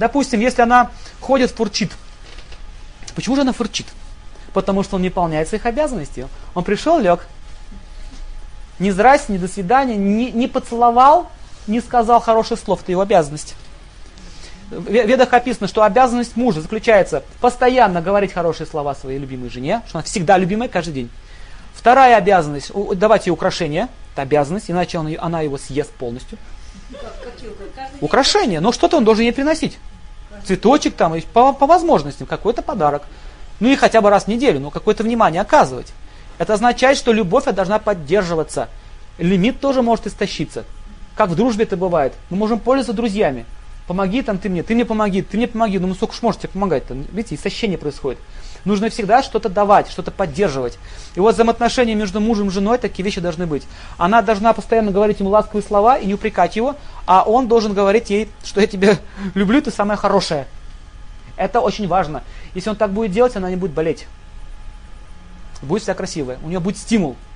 Допустим, если она ходит, фурчит. Почему же она фурчит? Потому что он не выполняет своих обязанностей. Он пришел, лег. Ни здрасте, ни до свидания, не, не поцеловал, не сказал хороших слов. Это его обязанность. В ведах описано, что обязанность мужа заключается постоянно говорить хорошие слова своей любимой жене, что она всегда любимая каждый день. Вторая обязанность, давать ей украшения, это обязанность, иначе она, она его съест полностью. Украшения, но что-то он должен ей приносить. Цветочек там, по, по возможностям, какой-то подарок. Ну и хотя бы раз в неделю, но какое-то внимание оказывать. Это означает, что любовь должна поддерживаться. Лимит тоже может истощиться. Как в дружбе это бывает. Мы можем пользоваться друзьями. Помоги там ты мне, ты мне помоги, ты мне помоги. Ну, сколько ж можете помогать -то? Видите, истощение происходит. Нужно всегда что-то давать, что-то поддерживать. И вот взаимоотношения между мужем и женой, такие вещи должны быть. Она должна постоянно говорить ему ласковые слова и не упрекать его, а он должен говорить ей, что я тебя люблю, ты самая хорошая. Это очень важно. Если он так будет делать, она не будет болеть будет вся красивая, у нее будет стимул.